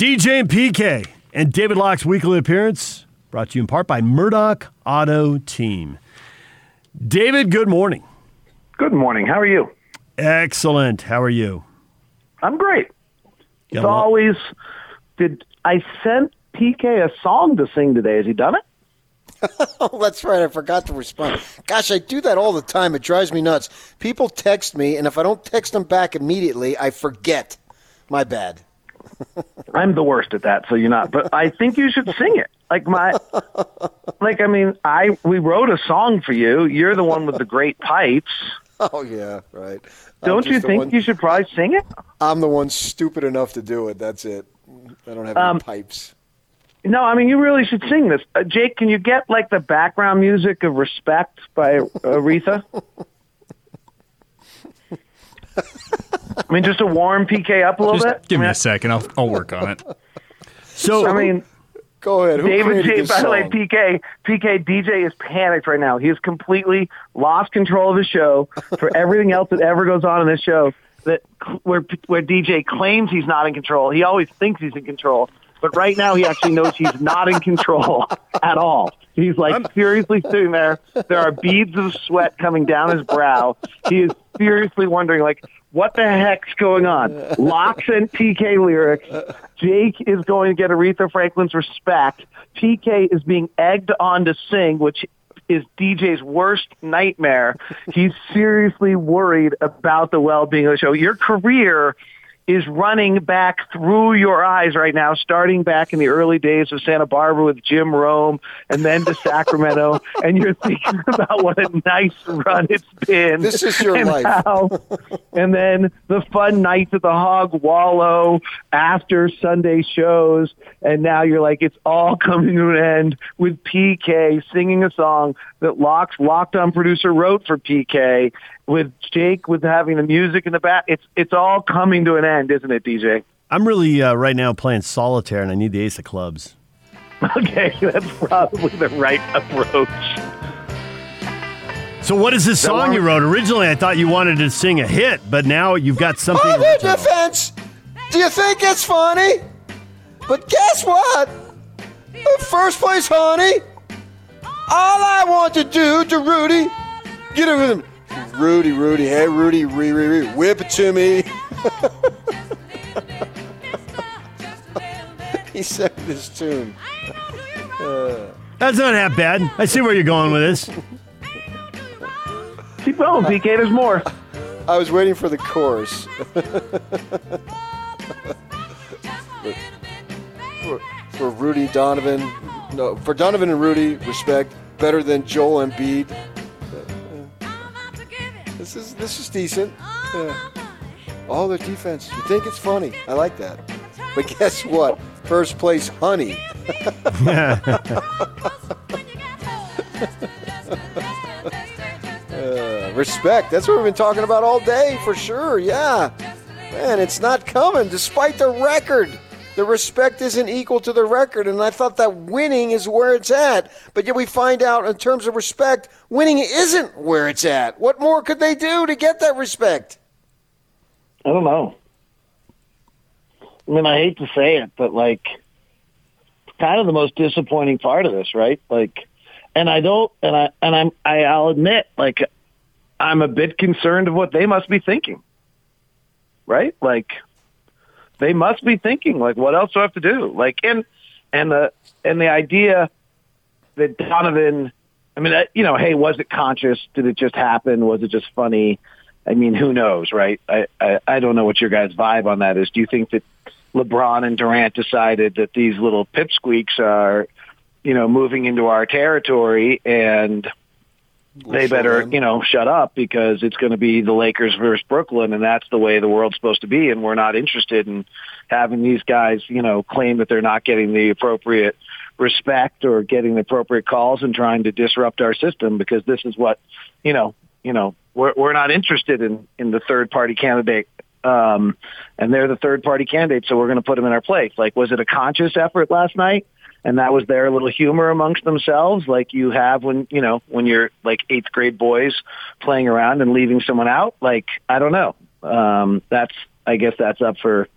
DJ and PK and David Locke's weekly appearance brought to you in part by Murdoch Auto Team. David, good morning. Good morning. How are you? Excellent. How are you? I'm great. Got It's always did I sent PK a song to sing today? Has he done it? Oh, that's right. I forgot to respond. Gosh, I do that all the time. It drives me nuts. People text me, and if I don't text them back immediately, I forget. My bad. I'm the worst at that, so you're not. But I think you should sing it. Like my, like I mean, I we wrote a song for you. You're the one with the great pipes. Oh yeah, right. Don't you think one- you should probably sing it? I'm the one stupid enough to do it. That's it. I don't have Um, any pipes. No, I mean you really should sing this. Uh, Jake, can you get like the background music of "Respect" by Aretha? I mean, just to warm PK up a little Just bit. give me a second. I'll I'll work on it. So, I mean, Go ahead. Who David J. this By the way. PK, PK, DJ is panicked right now. He has completely lost control of the show for everything else that ever goes on in this show. That where where DJ claims he's not in control, he always thinks he's in control. But right now, he actually knows he's not in control at all. He's like seriously sitting there. There are beads of sweat coming down his brow. He is seriously wondering, like, what the heck's going on? Locks and PK lyrics. Jake is going to get Aretha Franklin's respect. PK is being egged on to sing, which is DJ's worst nightmare. He's seriously worried about the well-being of the show. Your career is running back through your eyes right now, starting back in the early days of Santa Barbara with Jim Rome and then to Sacramento. and you're thinking about what a nice run it's been. This is your and life. how- and then the fun nights at the Hog Wallow after Sunday shows. And now you're like, it's all coming to an end with PK singing a song that Locke's locked on producer wrote for PK with Jake with having the music in the back. It's, it's all coming to an end, isn't it, DJ? I'm really uh, right now playing solitaire, and I need the ace of clubs. Okay, that's probably the right approach. So, what is this song one- you wrote? Originally, I thought you wanted to sing a hit, but now you've got something. On their original. defense, do you think it's funny? But guess what? In First place, honey. All I want to do to Rudy, get it with him. Rudy, Rudy, hey Rudy, re, re, re, whip it to me. he sang this tune. That's not half bad. I see where you're going with this. Keep going, PK. There's more. I was waiting for the chorus. for, for Rudy Donovan, no, for Donovan and Rudy, respect better than Joel Embiid. This is this is decent. Yeah. All their defense. You think it's funny? I like that. But guess what? First place, honey. Uh, respect. That's what we've been talking about all day, for sure. Yeah. Man, it's not coming despite the record. The respect isn't equal to the record, and I thought that winning is where it's at. But yet we find out, in terms of respect, winning isn't where it's at. What more could they do to get that respect? I don't know. I mean, I hate to say it, but like, kind of the most disappointing part of this, right? Like, and I don't, and I, and I'm, I, I'll admit, like, I'm a bit concerned of what they must be thinking, right? Like, they must be thinking, like, what else do I have to do? Like, and, and the, and the idea that Donovan, I mean, uh, you know, hey, was it conscious? Did it just happen? Was it just funny? I mean, who knows, right? I, I, I don't know what your guys' vibe on that is. Do you think that LeBron and Durant decided that these little pipsqueaks are, you know, moving into our territory and they better, them. you know, shut up because it's going to be the Lakers versus Brooklyn and that's the way the world's supposed to be and we're not interested in having these guys, you know, claim that they're not getting the appropriate respect or getting the appropriate calls and trying to disrupt our system because this is what, you know, you know, we're we're not interested in in the third party candidate um and they're the third party candidate so we're going to put them in our place. Like was it a conscious effort last night? And that was their little humor amongst themselves like you have when you know when you're like eighth grade boys playing around and leaving someone out like i don't know um that's i guess that's up for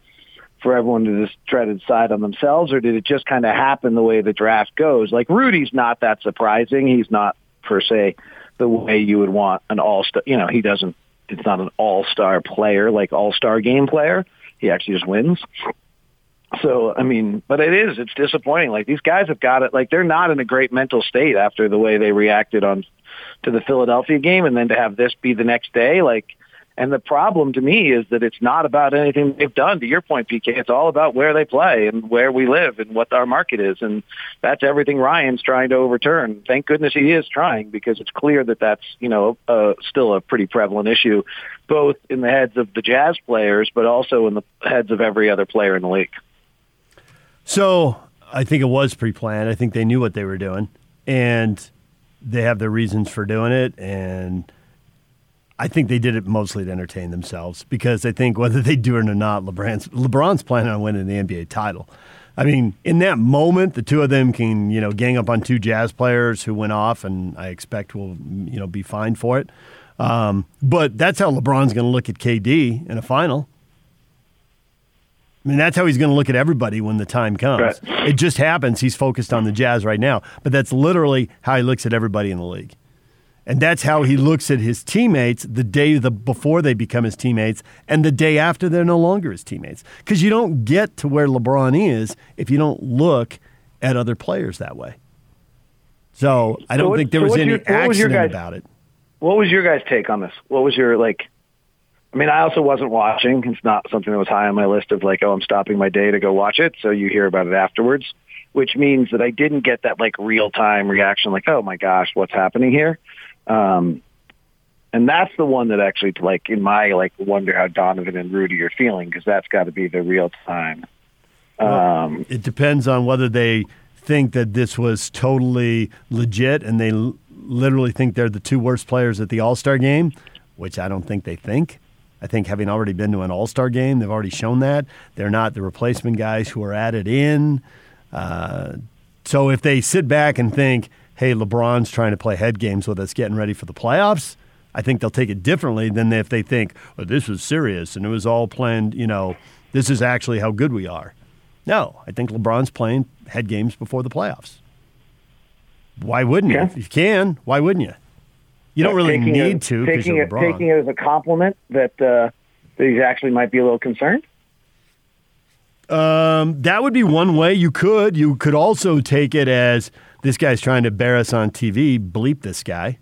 for everyone to just try to decide on themselves, or did it just kind of happen the way the draft goes? Like Rudy's not that surprising. He's not per se the way you would want an all star. You know, he doesn't. It's not an all star player like all star game player. He actually just wins. So I mean, but it is. It's disappointing. Like these guys have got it. Like they're not in a great mental state after the way they reacted on to the Philadelphia game, and then to have this be the next day, like and the problem to me is that it's not about anything they've done. To your point, PK, it's all about where they play and where we live and what our market is. And that's everything Ryan's trying to overturn. Thank goodness he is trying because it's clear that that's, you know, uh, still a pretty prevalent issue, both in the heads of the Jazz players, but also in the heads of every other player in the league. So I think it was pre-planned. I think they knew what they were doing and they have their reasons for doing it. And I think they did it mostly to entertain themselves because I think whether they do it or not, LeBron's LeBron's planning on winning the NBA title. I mean, in that moment, the two of them can you know gang up on two Jazz players who went off, and I expect will you know be fine for it. Um, but that's how LeBron's going to look at KD in a final. I mean, that's how he's going to look at everybody when the time comes. Right. It just happens he's focused on the Jazz right now, but that's literally how he looks at everybody in the league. And that's how he looks at his teammates the day the, before they become his teammates and the day after they're no longer his teammates. Because you don't get to where LeBron is if you don't look at other players that way. So I don't so what, think there so was any your, accident guys, about it. What was your guys' take on this? What was your like? I mean, I also wasn't watching. It's not something that was high on my list of like, oh, I'm stopping my day to go watch it. So you hear about it afterwards, which means that I didn't get that like real time reaction, like, oh my gosh, what's happening here? Um, and that's the one that actually, like, in my like, wonder how Donovan and Rudy are feeling because that's got to be the real time. Um, it depends on whether they think that this was totally legit and they l- literally think they're the two worst players at the All Star game, which I don't think they think. I think having already been to an All Star game, they've already shown that they're not the replacement guys who are added in. Uh, so if they sit back and think, hey, LeBron's trying to play head games with us, getting ready for the playoffs, I think they'll take it differently than if they think, oh, this was serious and it was all planned, you know, this is actually how good we are. No, I think LeBron's playing head games before the playoffs. Why wouldn't you? If you can, why wouldn't you? You don't really need it, to. Taking it, taking it as a compliment that uh, that he actually might be a little concerned. Um, that would be one way you could. You could also take it as this guy's trying to bear us on TV. Bleep this guy.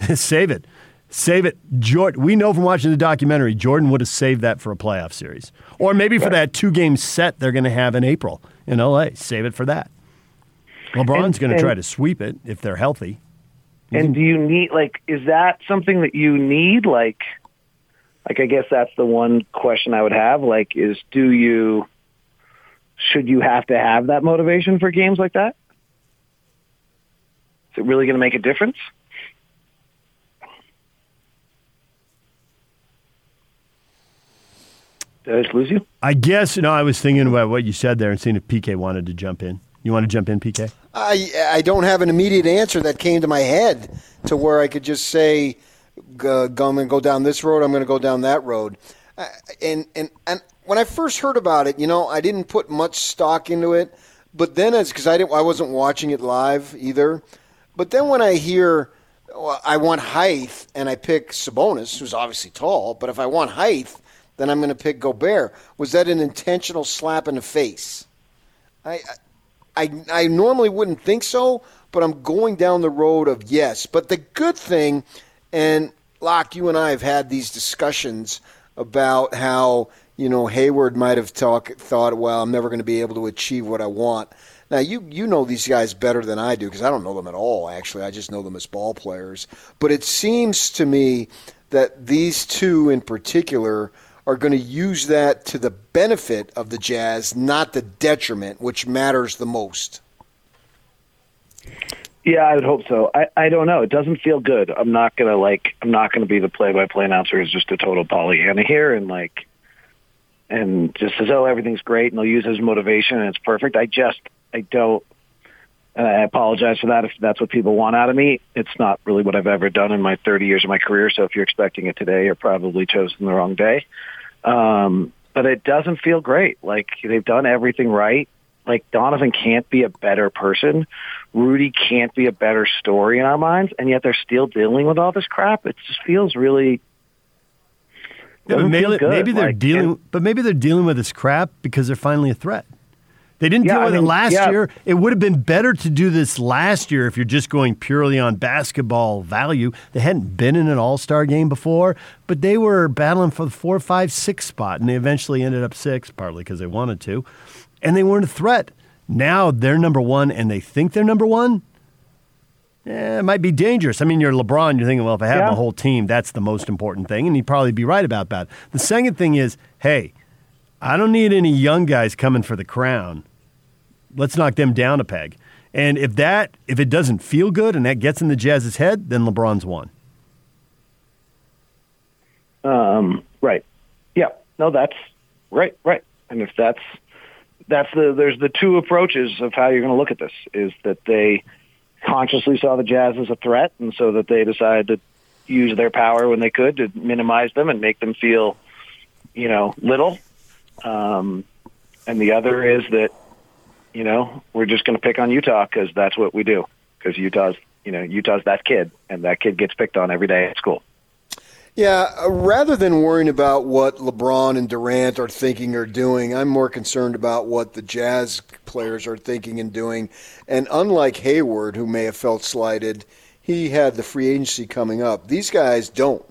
Save it. Save it. Jordan, we know from watching the documentary, Jordan would have saved that for a playoff series. Or maybe for that two game set they're going to have in April in LA. Save it for that. LeBron's going to try to sweep it if they're healthy. And mm-hmm. do you need, like, is that something that you need? Like, like I guess that's the one question I would have. Like, is do you should you have to have that motivation for games like that? Is it really going to make a difference? Did I just lose you? I guess no. I was thinking about what you said there and seeing if PK wanted to jump in. You want to jump in, PK? I I don't have an immediate answer that came to my head to where I could just say, "Go, I'm going to go down this road. I'm going to go down that road." And and and when I first heard about it, you know, I didn't put much stock into it. But then, it's because I didn't, I wasn't watching it live either. But then when I hear I want height and I pick Sabonis, who's obviously tall, but if I want height, then I'm going to pick Gobert. Was that an intentional slap in the face? I, I normally wouldn't think so, but I'm going down the road of yes. But the good thing, and Locke, you and I have had these discussions about how you know, Hayward might have talk, thought, well, I'm never going to be able to achieve what I want. Now, you, you know these guys better than I do because I don't know them at all, actually. I just know them as ball players. But it seems to me that these two in particular are going to use that to the benefit of the Jazz, not the detriment, which matters the most. Yeah, I would hope so. I, I don't know. It doesn't feel good. I'm not gonna like. I'm not gonna be the play-by-play announcer who's just a total Pollyanna here and like and just says, "Oh, everything's great," and they'll use as motivation, and it's perfect. I just, I don't. And I apologize for that if that's what people want out of me. It's not really what I've ever done in my 30 years of my career. So if you're expecting it today, you're probably chosen the wrong day. Um, but it doesn't feel great. Like they've done everything right. Like Donovan can't be a better person. Rudy can't be a better story in our minds, and yet they're still dealing with all this crap. It just feels really. Yeah, but doesn't feel maybe, good. maybe they're Like, dealing, and- but maybe they're dealing with this crap because they're finally a threat. They didn't Yeah, deal I with it mean, last yeah. year. It would have been better to do this last year if you're just going purely on basketball value. They hadn't been in an All Star game before, but they were battling for the four, five, six spot, and they eventually ended up six, partly because they wanted to, and they weren't a threat. Now they're number one, and they think they're number one. Yeah, it might be dangerous. I mean, you're LeBron. You're thinking, well, if I have Yeah. my whole team, that's the most important thing, and you'd probably be right about that. The second thing is, hey, I don't need any young guys coming for the crown. Let's knock them down a peg. And if that, if it doesn't feel good and that gets in the Jazz's head, then LeBron's won. Um, right. Yeah. No, that's right. Right. And if that's that's the there's the two approaches of how you're going to look at this is that they consciously saw the Jazz as a threat, and so that they decided to use their power when they could to minimize them and make them feel, you know, little. Um, and the other is that, you know, we're just going to pick on Utah because that's what we do. Because Utah's, you know, Utah's that kid, and that kid gets picked on every day at school. Yeah, uh, rather than worrying about what LeBron and Durant are thinking or doing, I'm more concerned about what the Jazz players are thinking and doing. And unlike Hayward, who may have felt slighted, he had the free agency coming up. These guys don't.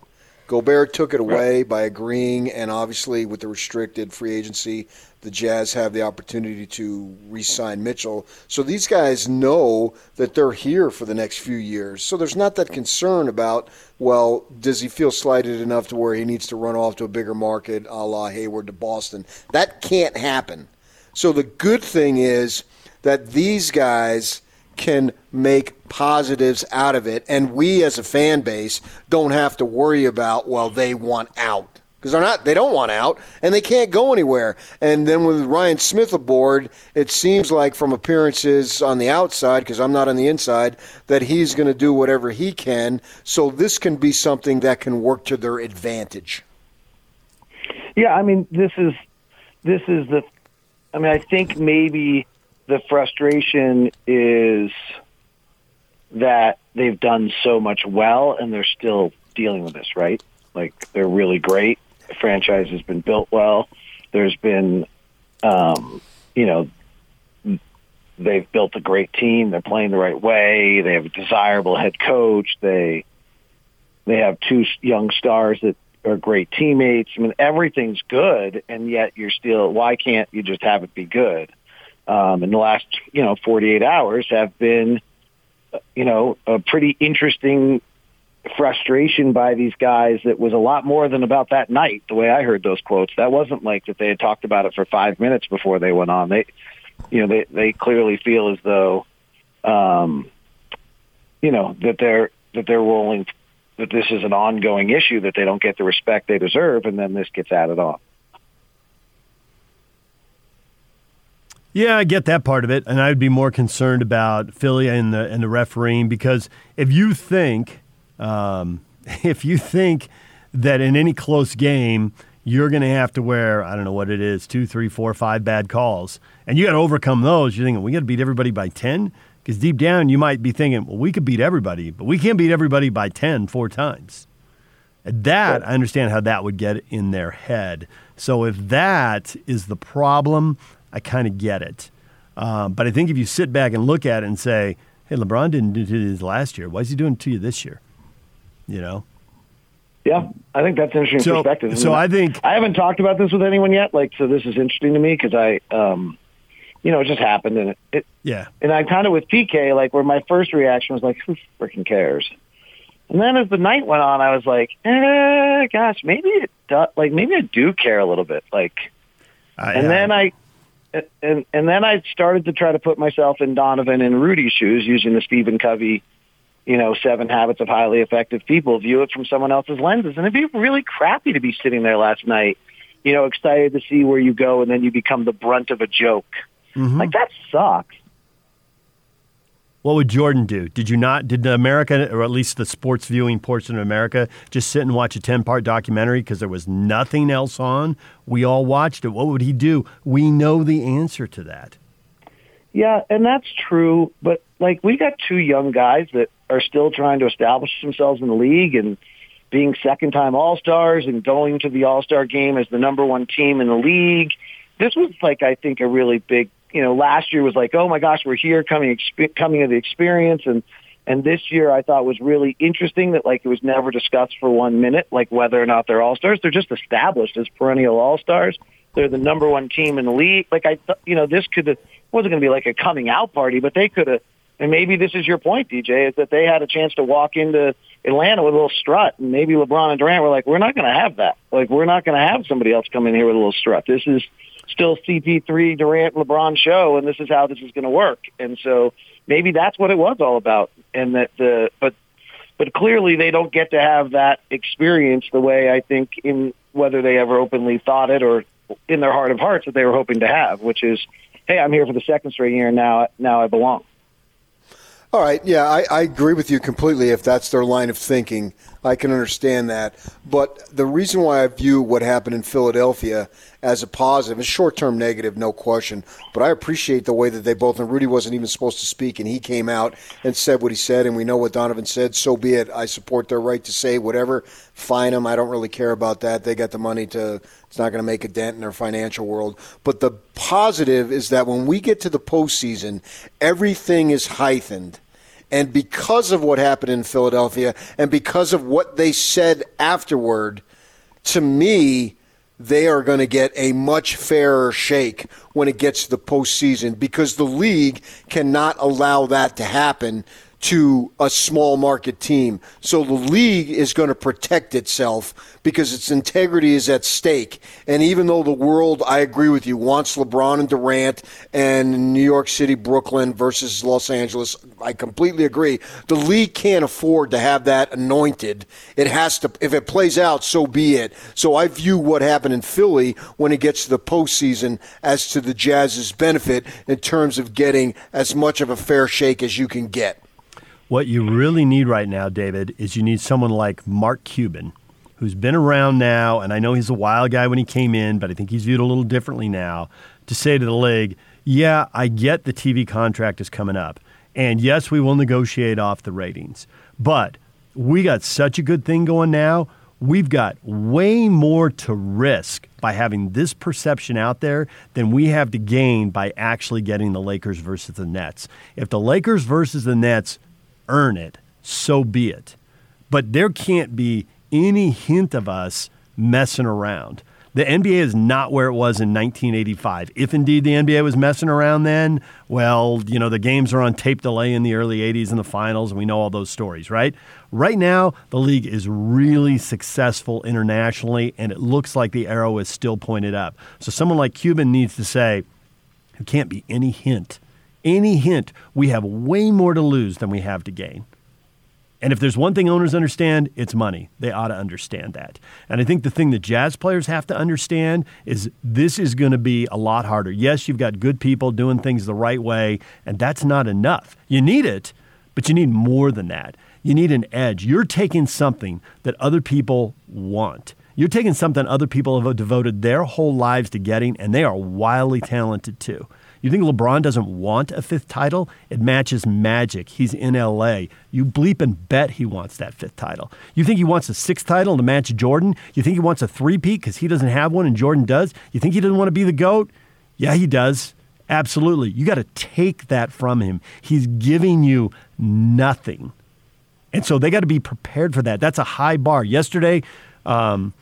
Gobert took it away by agreeing, and obviously with the restricted free agency, the Jazz have the opportunity to re-sign Mitchell. So these guys know that they're here for the next few years. So there's not that concern about, well, does he feel slighted enough to where he needs to run off to a bigger market, a la Hayward to Boston? That can't happen. So the good thing is that these guys can make positives out of it, and we as a fan base don't have to worry about well they want out because they're not they don't want out and they can't go anywhere. And then with Ryan Smith aboard, it seems like from appearances on the outside because I'm not on the inside that he's going to do whatever he can. So this can be something that can work to their advantage. Yeah, I mean, this is this is the. I mean, I think maybe the frustration is that they've done so much well and they're still dealing with this, right? Like they're really great. The franchise has been built well. There's been, um, you know, they've built a great team. They're playing the right way. They have a desirable head coach. They they have two young stars that are great teammates. I mean, everything's good, and yet you're still. Why can't you just have it be good? Um, and the last, you know, 48 hours have been, you know, a pretty interesting frustration by these guys that was a lot more than about that night. The way I heard those quotes, that wasn't like that they had talked about it for five minutes before they went on. They, you know, they they clearly feel as though, um, you know, that they're that they're rolling that this is an ongoing issue that they don't get the respect they deserve, and then this gets added on. Yeah, I get that part of it, and I'd be more concerned about Philly and the and the refereeing because if you think, um, if you think that in any close game you're going to have to wear I don't know what it is two, three, four, five bad calls, and you got to overcome those, you're thinking we got to beat everybody by ten because deep down you might be thinking, well, we could beat everybody, but we can't beat everybody by 10 four times. That I understand how that would get in their head. So if that is the problem, I kind of get it. Um, but I think if you sit back and look at it and say, "Hey, LeBron didn't do this last year. Why is he doing it to you this year?" You know. Yeah, I think that's an interesting So- perspective. so I think- I haven't talked about this with anyone yet. Like, so this is interesting to me because I, um, you know, it just happened, and it, it Yeah. and I kind of with PK, like, where my first reaction was like, who freaking cares? And then as the night went on, I was like, eh, gosh, maybe it does, like maybe I do care a little bit, like. I, And then I, and and then I started to try to put myself in Donovan and Rudy's shoes using the Stephen Covey, you know, Seven Habits of Highly Effective People. View it from someone else's lenses, and it'd be really crappy to be sitting there last night, you know, excited to see where you go, and then you become the brunt of a joke. Mhm. Like that sucks. What would Jordan do? Did you not? Did America, or at least the sports viewing portion of America, just sit and watch a 10 part documentary because there was nothing else on? We all watched it. What would he do? We know the answer to that. Yeah, and that's true. But like, we got two young guys that are still trying to establish themselves in the league and being second time All Stars and going to the All Star game as the number one team in the league. This was like, I think, a really big you know, last year was like, oh my gosh, we're here coming exp- coming of the experience, and and this year I thought was really interesting that like it was never discussed for one minute, like whether or not they're all stars. They're just established as perennial all stars. They're the number one team in the league. Like I, you know, this could have wasn't going to be like a coming out party, but they could have. And maybe this is your point, DJ, is that they had a chance to walk into Atlanta with a little strut, and maybe LeBron and Durant were like, "We're not going to have that. Like, we're not going to have somebody else come in here with a little strut. This is still CP3 Durant LeBron show, and this is how this is going to work. And so maybe that's what it was all about. And that the but but clearly they don't get to have that experience the way I think in whether they ever openly thought it or in their heart of hearts that they were hoping to have, which is, hey, I'm here for the second straight year, and now now I belong. All right, yeah, I, I agree with you completely. If that's their line of thinking, I can understand that. But the reason why I view what happened in Philadelphia as a positive, a short term negative, no question. But I appreciate the way that they both, and Rudy wasn't even supposed to speak, and he came out and said what he said, and we know what Donovan said. So be it. I support their right to say whatever. Fine them. I don't really care about that. They got the money to, it's not going to make a dent in their financial world. But the positive is that when we get to the postseason, everything is heightened and because of what happened in Philadelphia and because of what they said afterward, to me, they are going to get a much fairer shake when it gets to the postseason because the league cannot allow that to happen to a small market team. So the league is going to protect itself because its integrity is at stake. And even though the world, I agree with you, wants LeBron and Durant and New York City, Brooklyn versus Los Angeles, I completely agree. The league can't afford to have that anointed. It has to, if it plays out, so be it. So I view what happened in Philly when it gets to the postseason as to the Jazz's benefit in terms of getting as much of a fair shake as you can get. What you really need right now, David, is you need someone like Mark Cuban, who's been around now, and I know he's a wild guy when he came in, but I think he's viewed a little differently now, to say to the league, yeah, I get the TV contract is coming up. And yes, we will negotiate off the ratings. But we got such a good thing going now. We've got way more to risk by having this perception out there than we have to gain by actually getting the Lakers versus the Nets. If the Lakers versus the Nets earn it, so be it. But there can't be any hint of us messing around. The NBA is not where it was in 1985. If indeed the NBA was messing around then, well, you know, the games are on tape delay in the early 80s in the finals, and we know all those stories, right? Right now, the league is really successful internationally, and it looks like the arrow is still pointed up. So someone like Cuban needs to say, there can't be any hint any hint, we have way more to lose than we have to gain. And if there's one thing owners understand, it's money. They ought to understand that. And I think the thing that jazz players have to understand is this is going to be a lot harder. Yes, you've got good people doing things the right way, and that's not enough. You need it, but you need more than that. You need an edge. You're taking something that other people want. You're taking something other people have devoted their whole lives to getting, and they are wildly talented too. You think LeBron doesn't want a fifth title? It matches magic. He's in LA. You bleep and bet he wants that fifth title. You think he wants a sixth title to match Jordan? You think he wants a three-peat because he doesn't have one and Jordan does? You think he doesn't want to be the GOAT? Yeah, he does. Absolutely. You got to take that from him. He's giving you nothing. And so they got to be prepared for that. That's a high bar. Yesterday, um,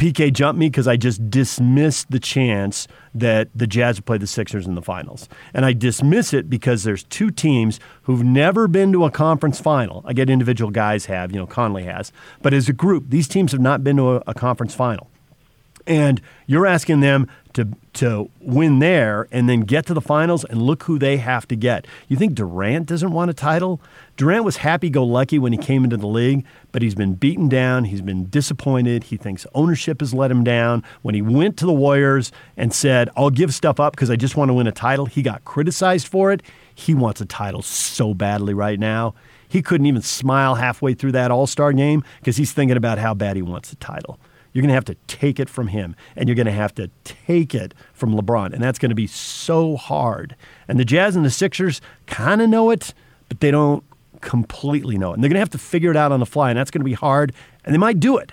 PK jumped me because I just dismissed the chance that the Jazz would play the Sixers in the finals. And I dismiss it because there's two teams who've never been to a conference final. I get individual guys have, you know, Conley has. But as a group, these teams have not been to a, a conference final. And you're asking them to to win there and then get to the finals and look who they have to get. You think Durant doesn't want a title? Durant was happy go lucky when he came into the league, but he's been beaten down, he's been disappointed, he thinks ownership has let him down. When he went to the Warriors and said, "I'll give stuff up because I just want to win a title," he got criticized for it. He wants a title so badly right now. He couldn't even smile halfway through that All-Star game because he's thinking about how bad he wants a title. You're going to have to take it from him, and you're going to have to take it from LeBron, and that's going to be so hard. And the Jazz and the Sixers kind of know it, but they don't completely know it. And they're going to have to figure it out on the fly, and that's going to be hard, and they might do it.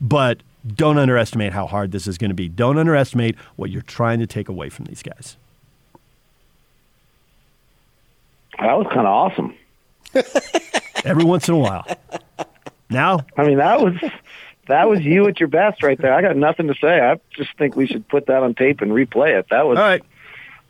But don't underestimate how hard this is going to be. Don't underestimate what you're trying to take away from these guys. That was kind of awesome. Every once in a while. Now, I mean, that was that was you at your best right there. I got nothing to say. I just think we should put that on tape and replay it. That was all right.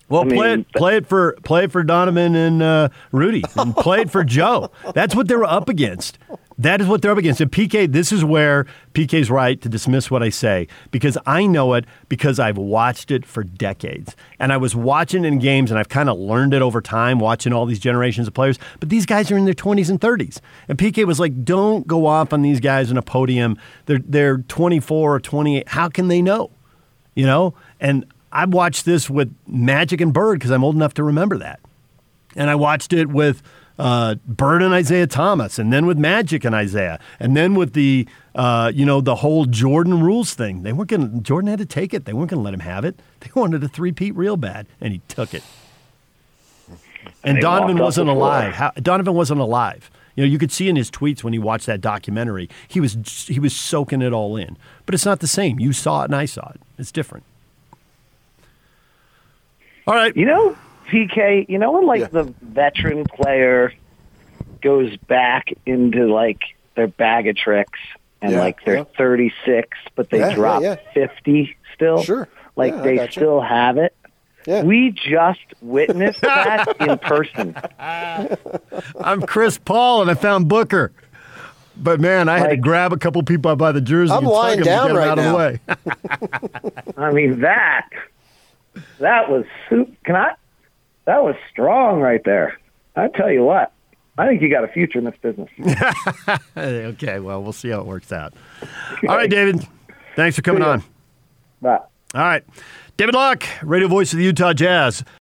Well, I play it, play it for play it for Donovan and uh, Rudy, and play it for Joe. That's what they were up against. That is what they're up against. And PK, this is where PK's right to dismiss what I say because I know it because I've watched it for decades. And I was watching in games and I've kind of learned it over time watching all these generations of players. But these guys are in their 20s and 30s. And PK was like, don't go off on these guys in a podium. They're, they're 24 or 28. How can they know? You know? And I watched this with Magic and Bird because I'm old enough to remember that. And I watched it with uh, Bird and Isiah Thomas, and then with Magic and Isiah, and then with the uh, you know the whole Jordan rules thing. They weren't going. Jordan had to take it. They weren't going to let him have it. They wanted a three-peat real bad, and he took it. And They Donovan wasn't alive. How, Donovan wasn't alive. You know, you could see in his tweets when he watched that documentary, he was he was soaking it all in. But it's not the same. You saw it, and I saw it. It's different. All right. You know, PK, you know when like Yeah. the veteran player goes back into like their bag of tricks and Yeah, like they're yeah. 36 but they Yeah, yeah, drop yeah. 50 still. Sure. Like Yeah, they gotcha. still have it. Yeah. We just witnessed that in person. I'm Chris Paul, and I found Booker. But man, I had to grab a couple people by the jersey I'm and tug lying them down to get right out now. of the way. I mean that that was soup. Can I? That was strong right there. I tell you what. I think you got a future in this business. okay, well, we'll see how it works out. All right, David. Thanks for coming on. But All right. David Locke, radio voice of the Utah Jazz.